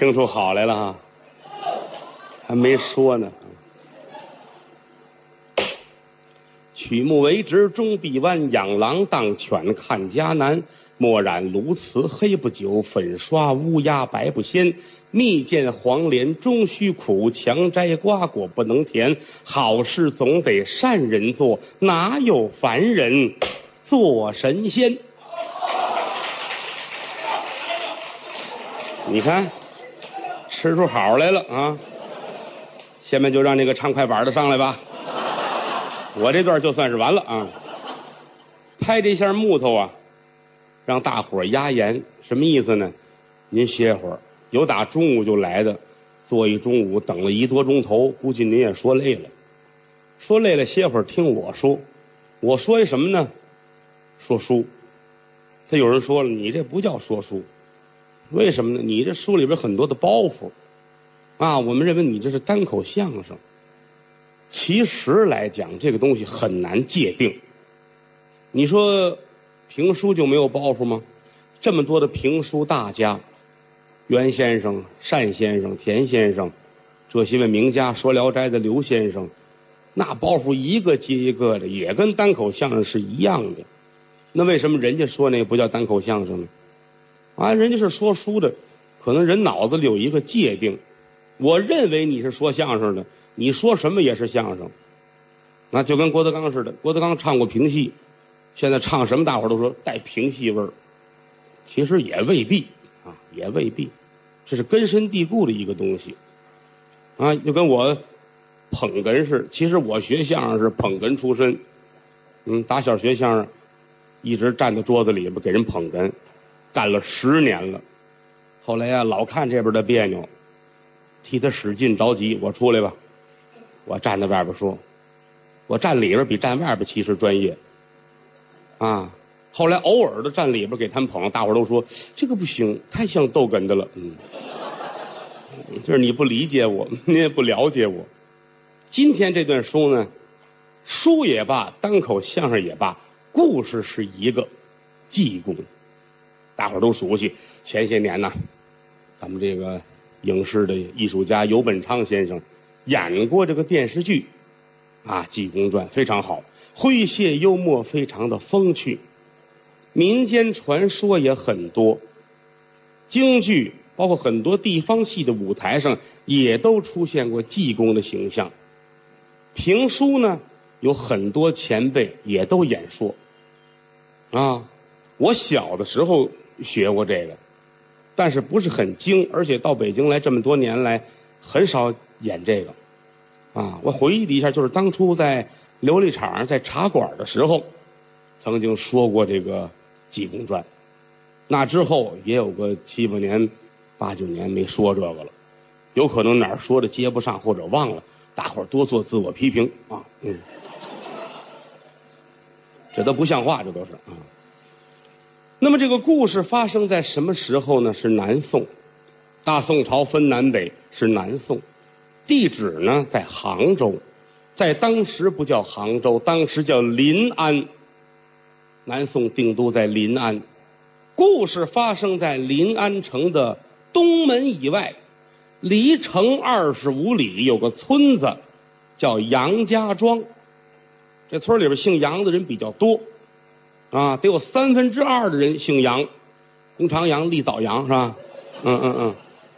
听出好来了哈，还没说呢。曲目为直终必弯，养狼当犬看家难。墨染鸬鹚黑不久，粉刷乌鸦白不鲜。蜜饯黄连终须苦，强摘瓜果不能甜。好事总得善人做，哪有凡人做神仙？你看，吃出好来了啊！下面就让那个唱快板的上来吧，我这段就算是完了啊。拍这下木头啊，让大伙压严，什么意思呢？您歇会儿，有打中午就来的，坐一中午等了一多钟头，估计您也说累了，说累了歇会儿听我说，我说一什么呢？说书。他有人说了，你这不叫说书。为什么呢？你这书里边很多的包袱啊，我们认为你这是单口相声。其实来讲，这个东西很难界定。你说评书就没有包袱吗？这么多的评书大家，袁先生、单先生、田先生，这些位名家，说《聊斋》的刘先生，那包袱一个接一个的，也跟单口相声是一样的。那为什么人家说那不叫单口相声呢？啊，人家是说书的，可能人脑子里有一个界定。我认为你是说相声的，你说什么也是相声。那就跟郭德纲似的，郭德纲唱过评戏，现在唱什么大伙都说带评戏味儿，其实也未必啊，也未必，这是根深蒂固的一个东西。啊，就跟我捧哏似，其实我学相声是捧哏出身，嗯，打小学相声，一直站在桌子里边给人捧哏。干了十年了，后来呀，老看这边的别扭，替他使劲着急。我出来吧，我站在外边说，我站里边比站外边其实专业啊。后来偶尔的站里边给他们捧，大伙都说这个不行，太像逗哏的了。嗯，就是你不理解我，你也不了解我。今天这段书呢，书也罢，单口相声也罢，故事是一个济公。大伙都熟悉。前些年呢，咱们这个影视的艺术家尤本昌先生演过这个电视剧啊，《济公传》非常好，诙谐幽默，非常的风趣。民间传说也很多，京剧包括很多地方戏的舞台上也都出现过济公的形象。评书呢，有很多前辈也都演说啊。我小的时候。学过这个，但是不是很精，而且到北京来这么多年来，很少演这个啊。我回忆了一下，就是当初在琉璃厂在茶馆的时候，曾经说过这个《济公传》。那之后也有个七八年、八九年没说这个了，有可能哪儿说的接不上或者忘了，大伙儿多做自我批评啊。嗯，这都不像话，这都是啊。那么这个故事发生在什么时候呢？是南宋，大宋朝分南北，是南宋，地址呢在杭州，在当时不叫杭州，当时叫临安。南宋定都在临安，故事发生在临安城的东门以外，离城二十五里有个村子叫杨家庄，这村里边姓杨的人比较多。啊，得有三分之二的人姓杨，弓长杨、立早杨是吧？嗯嗯嗯，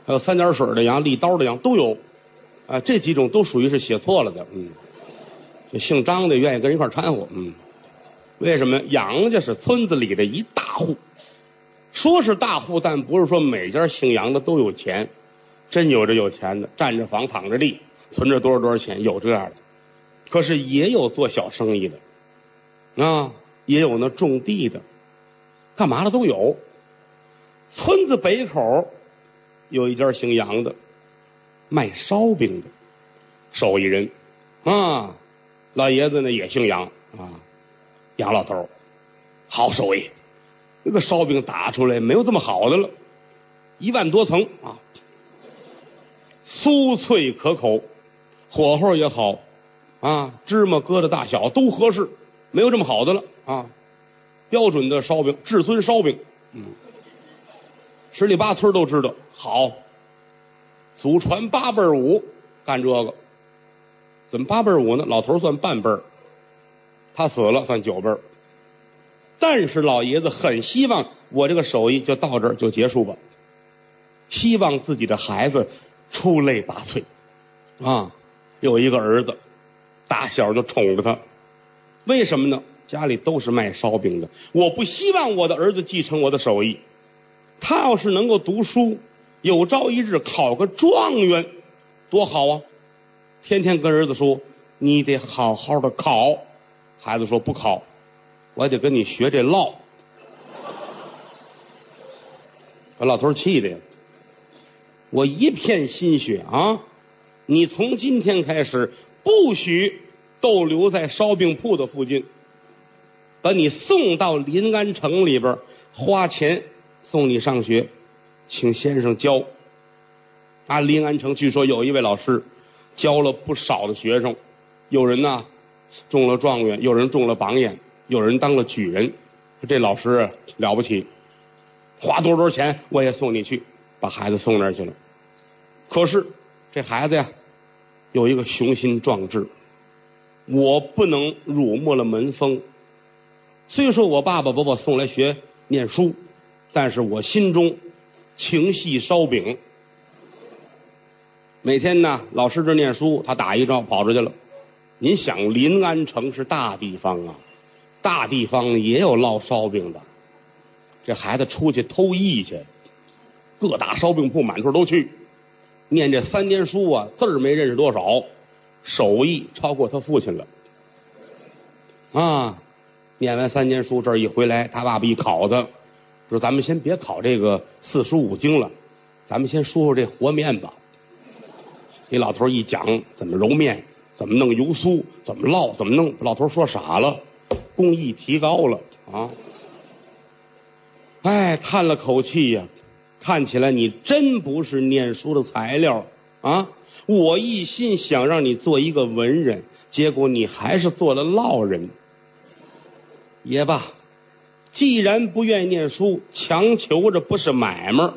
还有三点水的杨、立刀的杨都有，啊，这几种都属于是写错了的。嗯，就姓张的愿意跟人一块掺和。嗯，为什么？杨家是村子里的一大户，说是大户，但不是说每家姓杨的都有钱，真有这有钱的，占着房、躺着地，存着多少多少钱，有这样的。可是也有做小生意的，啊。也有那种地的，干嘛的都有。村子北口有一家姓杨的，卖烧饼的，手艺人。啊，老爷子呢也姓杨啊，杨老头好手艺，那个烧饼打出来没有这么好的了，一万多层啊，酥脆可口，火候也好啊，芝麻疙瘩大小都合适，没有这么好的了。啊，标准的烧饼，至尊烧饼，嗯，十里八村都知道。好，祖传八辈儿武干这个，怎么八辈儿武呢？老头儿算半辈儿，他死了算九辈儿。但是老爷子很希望我这个手艺就到这儿就结束吧，希望自己的孩子出类拔萃。啊，有一个儿子，打小就宠着他，为什么呢？家里都是卖烧饼的，我不希望我的儿子继承我的手艺，他要是能够读书，有朝一日考个状元，多好啊！天天跟儿子说，你得好好的考，孩子说不考。我得跟你学这唠，把 老头气的呀！我一片心血啊！你从今天开始不许逗留在烧饼铺的附近，把你送到临安城里边，花钱送你上学，请先生教。啊，临安城据说有一位老师教了不少的学生，有人呢中了状元，有人中了榜眼。有人当了举人，这老师了不起，花多少钱我也送你去，把孩子送那儿去了。可是这孩子呀，有一个雄心壮志，我不能辱没了门风。虽说我爸爸把我送来学念书，但是我心中情系烧饼。每天呢，老师这念书，他打一仗跑出去了。您想，临安城是大地方啊。大地方也有烙烧饼的，这孩子出去偷艺去，各大烧饼铺满处都去，念这三年书啊，字儿没认识多少，手艺超过他父亲了。啊，念完三年书，这一回来，他爸爸一考他，说：“咱们先别考这个四书五经了，咱们先说说这和面吧。”给老头一讲怎么揉面，怎么弄油酥，怎么烙，怎么弄，老头说傻了。工艺提高了啊！哎，叹了口气呀，看起来你真不是念书的材料啊！我一心想让你做一个文人，结果你还是做了烙人。也罢，既然不愿意念书，强求着不是买卖，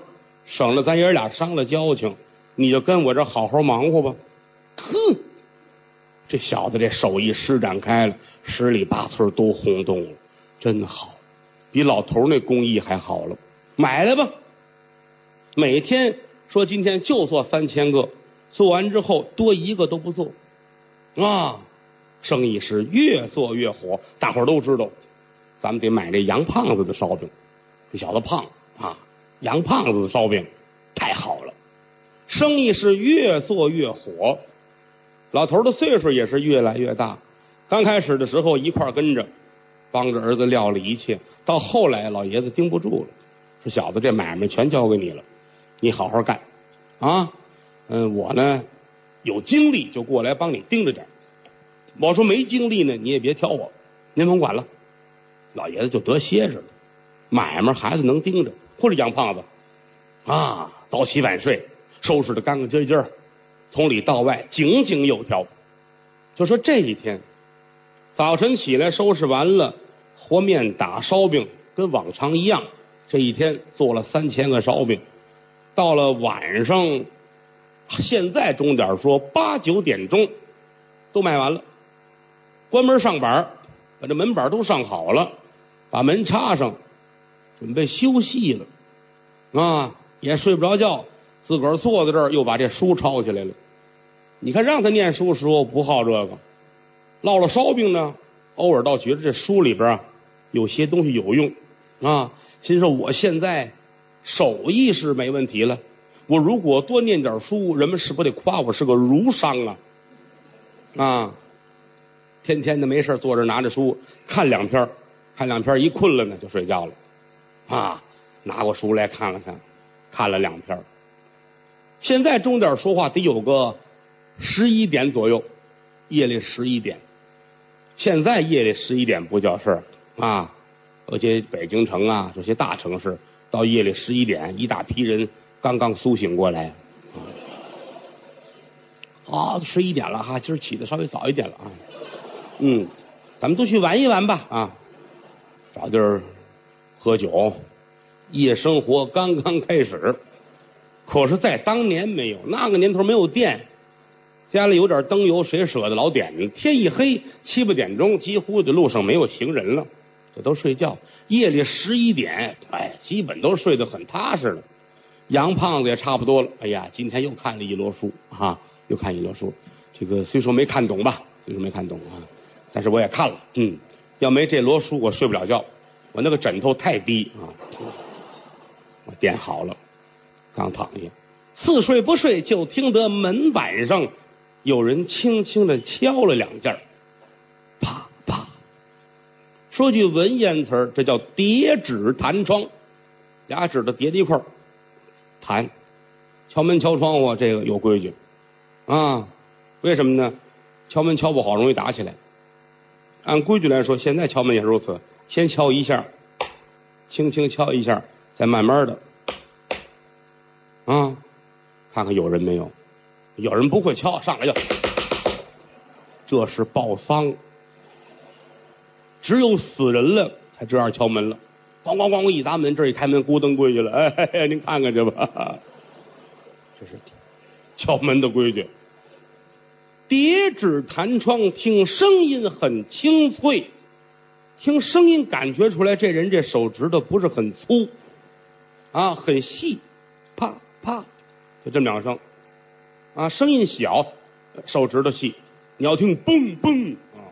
省了咱爷俩伤了交情，你就跟我这好好忙活吧。哼！这小子这手艺施展开了，十里八村都轰动了，真好，比老头那工艺还好了。买来吧，每天说今天就做三千个，做完之后多一个都不做，啊，生意是越做越火，大伙儿都知道，咱们得买这杨胖子的烧饼。这小子胖啊，杨胖子的烧饼太好了，生意是越做越火。老头的岁数也是越来越大，刚开始的时候一块跟着，帮着儿子料理一切。到后来老爷子盯不住了，说：“小子，这买卖全交给你了，你好好干啊！嗯，我呢有精力就过来帮你盯着点。我说没精力呢，你也别挑我，您甭管了。”老爷子就得歇着了，买卖孩子能盯着，或者杨胖子啊，早起晚睡，收拾的干干净净。从里到外井井有条，就说这一天早晨起来收拾完了和面打烧饼，跟往常一样。这一天做了三千个烧饼，到了晚上，现在钟点说八九点钟都卖完了，关门上板，把这门板都上好了，把门插上，准备休息了啊，也睡不着觉，自个儿坐在这儿又把这书抄起来了。你看，让他念书的时候不好这个，烙了烧饼呢，偶尔倒觉得这书里边啊有些东西有用啊。心说我现在手艺是没问题了，我如果多念点书，人们是不得夸我是个儒商啊？啊，天天的没事坐着拿着书看两篇，看两篇一困了呢就睡觉了啊。拿过书来看了看，看了两篇。现在钟点说话得有个。十一点左右，夜里十一点。现在夜里十一点不叫事儿啊，而且北京城啊这些大城市，到夜里十一点，一大批人刚刚苏醒过来。啊，十一点了哈，今儿起的稍微早一点了啊。嗯，咱们都去玩一玩吧啊，找地儿喝酒，夜生活刚刚开始。可是，在当年没有，那个年头没有电，家里有点灯油，谁舍得老点呢？天一黑，七八点钟，几乎这路上没有行人了，这都睡觉。夜里十一点，哎，基本都睡得很踏实了。杨胖子也差不多了。哎呀，今天又看了一摞书啊，又看一摞书。这个虽说没看懂吧，虽说没看懂啊，但是我也看了。嗯，要没这摞书，我睡不了觉。我那个枕头太低啊，我垫好了，刚躺下，似睡不睡，就听得门板上有人轻轻的敲了两下，啪啪。说句文言词儿，这叫叠纸弹窗，俩纸头叠在一块儿。弹，敲门敲窗户，这个有规矩啊？为什么呢？敲门敲不好，容易打起来。按规矩来说，现在敲门也如此，先敲一下，轻轻敲一下，再慢慢的啊，看看有人没有。有人不会敲，上来就，这是报丧，只有死人了才这样敲门了。咣咣咣！一砸门，这一开门，咕噔跪下了。哎，您看看去吧，这是敲门的规矩。叠纸弹窗，听声音很清脆，听声音感觉出来，这人这手指头不是很粗啊，很细，啪啪，就这么两声啊，声音小，手指头细。你要听嘣嘣啊，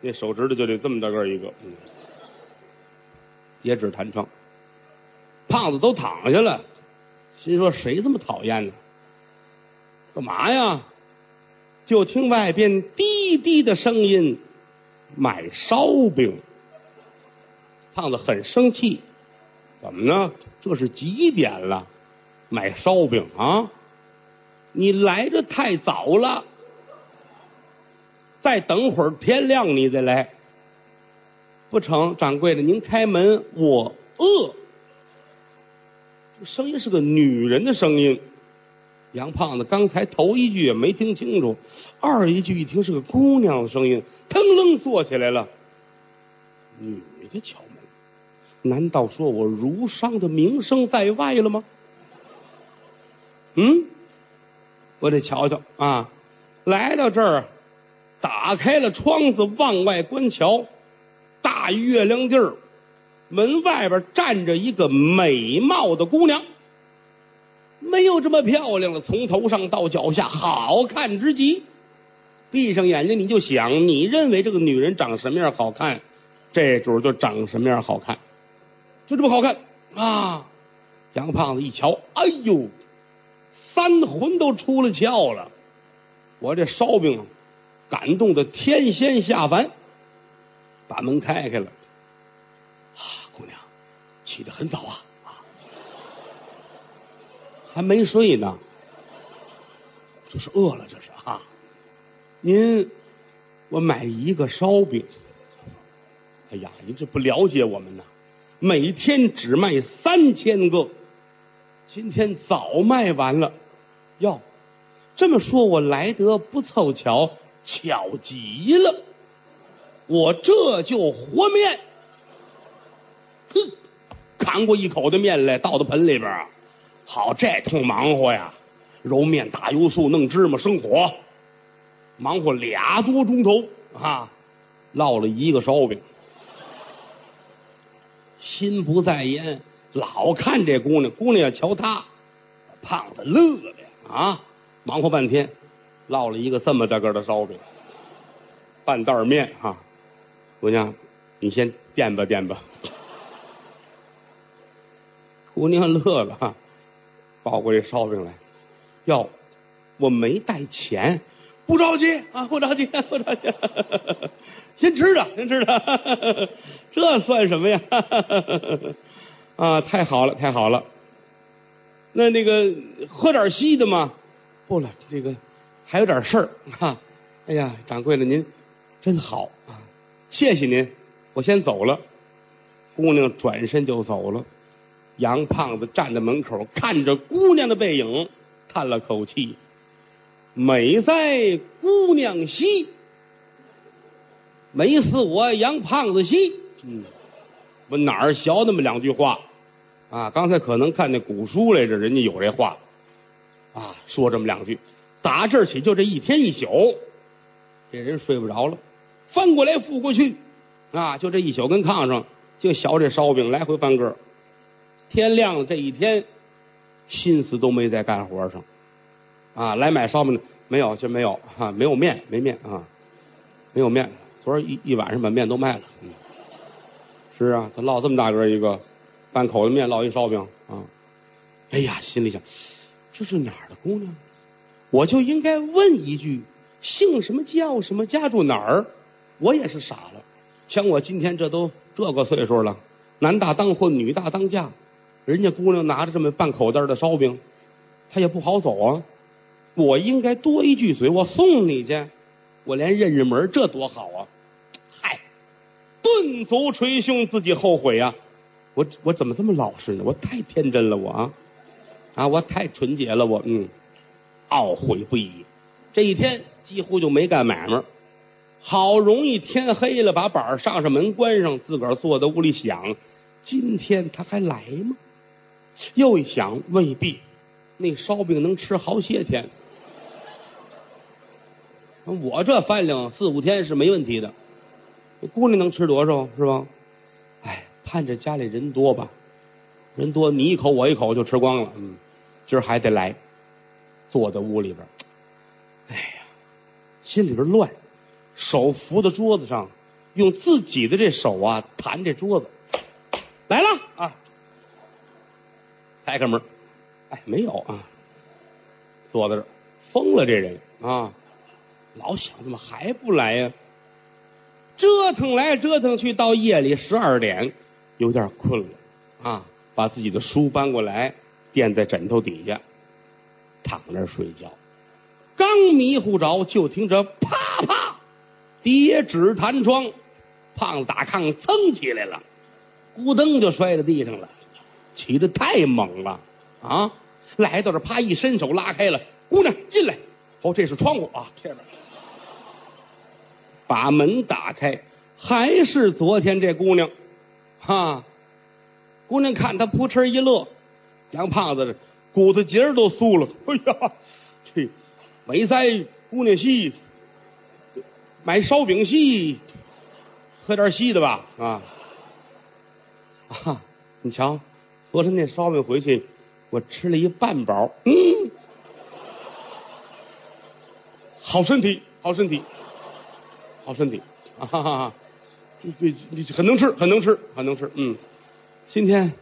那手指头就得这么大个一个，嗯。叠纸弹窗，胖子都躺下了，心说谁这么讨厌呢？干嘛呀？就听外边滴滴的声音，买烧饼。胖子很生气，怎么呢？这是几点了？买烧饼啊？你来的太早了，再等会儿天亮你再来。不成，掌柜的，您开门，我饿。这声音是个女人的声音。杨胖子刚才头一句也没听清楚，二一句一听是个姑娘的声音，腾楞坐起来了。女的敲门，难道说我儒商的名声在外了吗？嗯，我得瞧瞧啊！来到这儿，打开了窗子往外观瞧。大月亮地儿，门外边站着一个美貌的姑娘，没有这么漂亮了，从头上到脚下好看之极。闭上眼睛你就想，你认为这个女人长什么样好看，这主就长什么样好看，就这么好看啊！杨胖子一瞧，哎呦，三魂都出了窍了，我这烧饼感动的天仙下凡。把门开开了，啊，姑娘，起得很早啊，啊，还没睡呢，这是饿了，这是啊。您，我买一个烧饼。哎呀，您这不了解我们呐，每天只卖三千个，今天早卖完了。哟，这么说，我来得不凑巧，巧极了。我这就和面，哼，扛过一口的面来，倒到盆里边啊，好，这通忙活呀，揉面、打油酥、弄芝麻、生火，忙活俩多钟头啊，烙了一个烧饼，心不在焉，老看这姑娘，姑娘瞧他，胖子乐的啊，忙活半天，烙了一个这么大个的烧饼，半袋面哈。姑娘，你先垫吧垫吧。姑娘乐了，哈，抱过这烧饼来，哟，我没带钱，不着急啊，不着急，不着急，先吃着，先吃着，这算什么呀？啊，太好了，太好了。那那个喝点稀的吗？不了，这个还有点事儿哈。哎呀，掌柜的您真好啊。谢谢您，我先走了。姑娘转身就走了。杨胖子站在门口，看着姑娘的背影，叹了口气：“美在姑娘兮，美死我杨胖子兮。”嗯，我哪儿学那么两句话啊？刚才可能看那古书来着，人家有这话：“啊，说这么两句，打这儿起就这一天一宿，这人睡不着了，翻过来覆过去，啊，就这一宿跟炕上就削这烧饼来回翻个。天亮了这一天，心思都没在干活上，啊，来买烧饼的没有，就没有啊，没有面，没面啊，没有面。昨儿一一晚上把面都卖了。嗯，是啊，他烙这么大个一个，半口子面烙一烧饼啊。哎呀，心里想，这是哪儿的姑娘？我就应该问一句，姓什么叫什么，家住哪儿？我也是傻了。像我今天这都这个岁数了，男大当婚，女大当嫁。人家姑娘拿着这么半口袋的烧饼，她也不好走啊。我应该多一句嘴，我送你去，我连认认门，这多好啊！嗨，顿足捶胸，自己后悔呀。我我怎么这么老实呢？我太天真了，我啊啊，我太纯洁了，我嗯，懊悔不已。这一天几乎就没干买卖，好容易天黑了，把板上上门关上，自个儿坐在屋里想：今天他还来吗？又一想，未必，那烧饼能吃好些天。我这饭量四五天是没问题的，姑娘能吃多少是吧？哎，盼着家里人多吧，人多你一口我一口就吃光了。嗯，今儿还得来，坐在屋里边，哎呀，心里边乱，手扶在桌子上，用自己的这手啊弹这桌子，来了啊。开开门，哎，没有啊，坐在这，疯了这人啊，老想怎么还不来呀？折腾来折腾去，到夜里十二点，有点困了啊，把自己的书搬过来垫在枕头底下，躺那睡觉。刚迷糊着，就听着啪啪，叠纸弹窗，胖子打炕蹭起来了，咕噔就摔在地上了。起的太猛了啊！来到这，啪一伸手拉开了，姑娘进来。哦，这是窗户啊，这边把门打开，还是昨天这姑娘，哈。姑娘看他扑哧一乐，杨胖子骨头节都酥了。哎呀，这没在姑娘戏，买烧饼稀，喝点稀的吧啊啊！你瞧。昨天那烧饼回去，我吃了一半饱，嗯，好身体，好身体，好身体，啊哈哈哈，这这很能吃，很能吃，很能吃，嗯，今天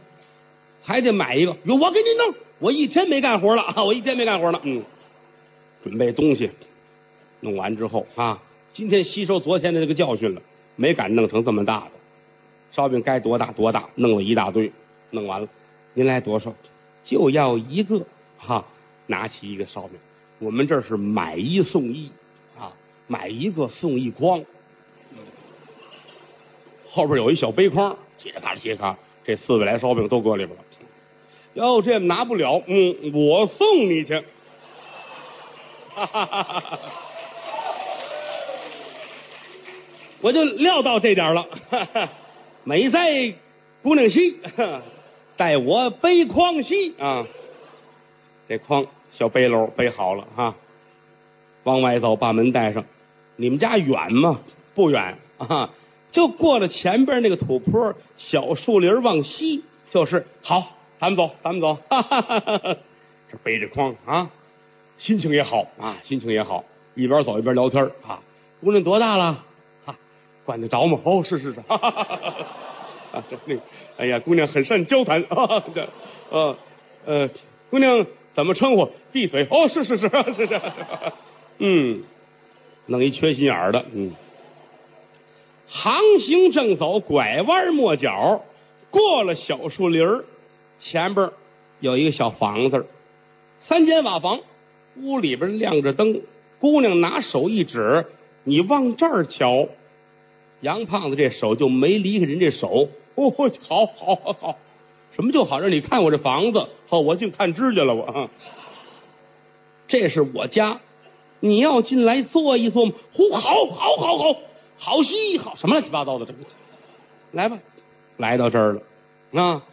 还得买一个，有我给你弄，我一天没干活了啊，我一天没干活了，嗯，准备东西，弄完之后啊，今天吸收昨天的这个教训了，没敢弄成这么大的烧饼，该多大多大，弄了一大堆，弄完了。您来多少？就要一个哈，拿起一个烧饼。我们这是买一送一啊，买一个送一筐。后边有一小背筐，切咔切咔，这四百来烧饼都搁里边了。哟，这拿不了，嗯，我送你去。哈哈哈哈哈！我就料到这点了，哈哈，美在姑娘心。带我背筐西啊，这筐小背篓背好了哈，往外走，把门带上。你们家远吗？不远啊，就过了前边那个土坡，小树林往西就是好。咱们走，咱们走。哈哈哈哈这背着筐啊，心情也好啊，心情也好。一边走一边聊天啊。姑娘多大了？管得着吗？哦，是是是。哈哈哈哈哈。啊，这那，哎呀，姑娘很善交谈啊，这，呃，呃，姑娘怎么称呼？闭嘴！哦，是是是 是是，嗯，弄一缺心眼儿的，嗯，航行正走，拐弯抹角，过了小树林儿，前边有一个小房子，三间瓦房，屋里边亮着灯，姑娘拿手一指，你往这儿瞧，杨胖子这手就没离开人这手。哦，好，好，好，好，什么就好？让你看我这房子，好，我净看指甲了，我。这是我家，你要进来坐一坐吗？呼，好，好，好，好，好西好，什么乱七八糟的，这个，来吧，来到这儿了，啊，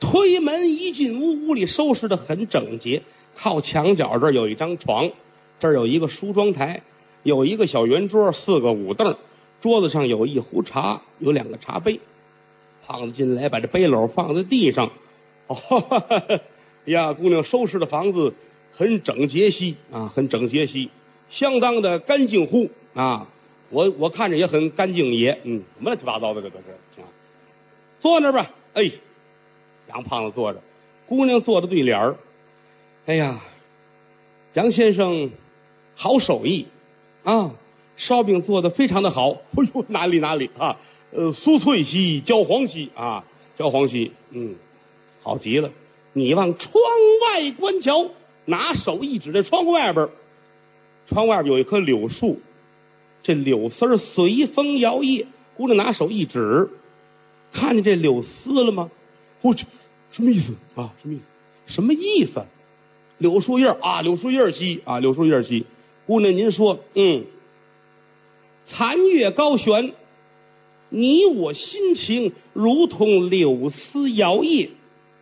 推门一进屋，屋里收拾的很整洁，靠墙角这儿有一张床，这儿有一个梳妆台，有一个小圆桌，四个五凳，桌子上有一壶茶，有两个茶杯。胖子进来，把这背篓放在地上。哦，呀，姑娘收拾的房子很整洁兮啊，很整洁兮，相当的干净乎啊。我我看着也很干净也，嗯，乱七八糟的这都是啊。坐那吧，哎，杨胖子坐着，姑娘坐着对联儿。哎呀，杨先生好手艺啊，烧饼做的非常的好。哎呦，哪里哪里啊。呃，酥脆兮，焦黄兮啊，焦黄兮，嗯，好极了。你往窗外观瞧，拿手一指这窗户外边，窗外边有一棵柳树，这柳丝随风摇曳。姑娘拿手一指，看见这柳丝了吗？我去，什么意思啊？什么意思？什么意思？柳树叶啊，柳树叶稀啊，柳树叶稀。姑娘，您说，嗯，残月高悬。你我心情如同柳丝摇曳，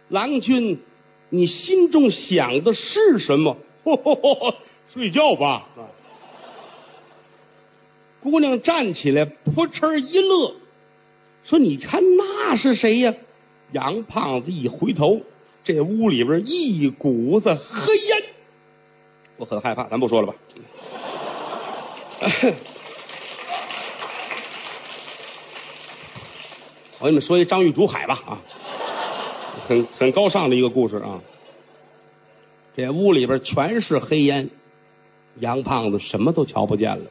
郎君，你心中想的是什么？睡觉吧。姑娘站起来，扑哧一乐，说：“你看那是谁呀？”杨胖子一回头，这屋里边一股子黑烟，我很害怕，咱不说了吧。我给你们说一张玉竹海吧啊，很很高尚的一个故事啊。这屋里边全是黑烟，杨胖子什么都瞧不见了。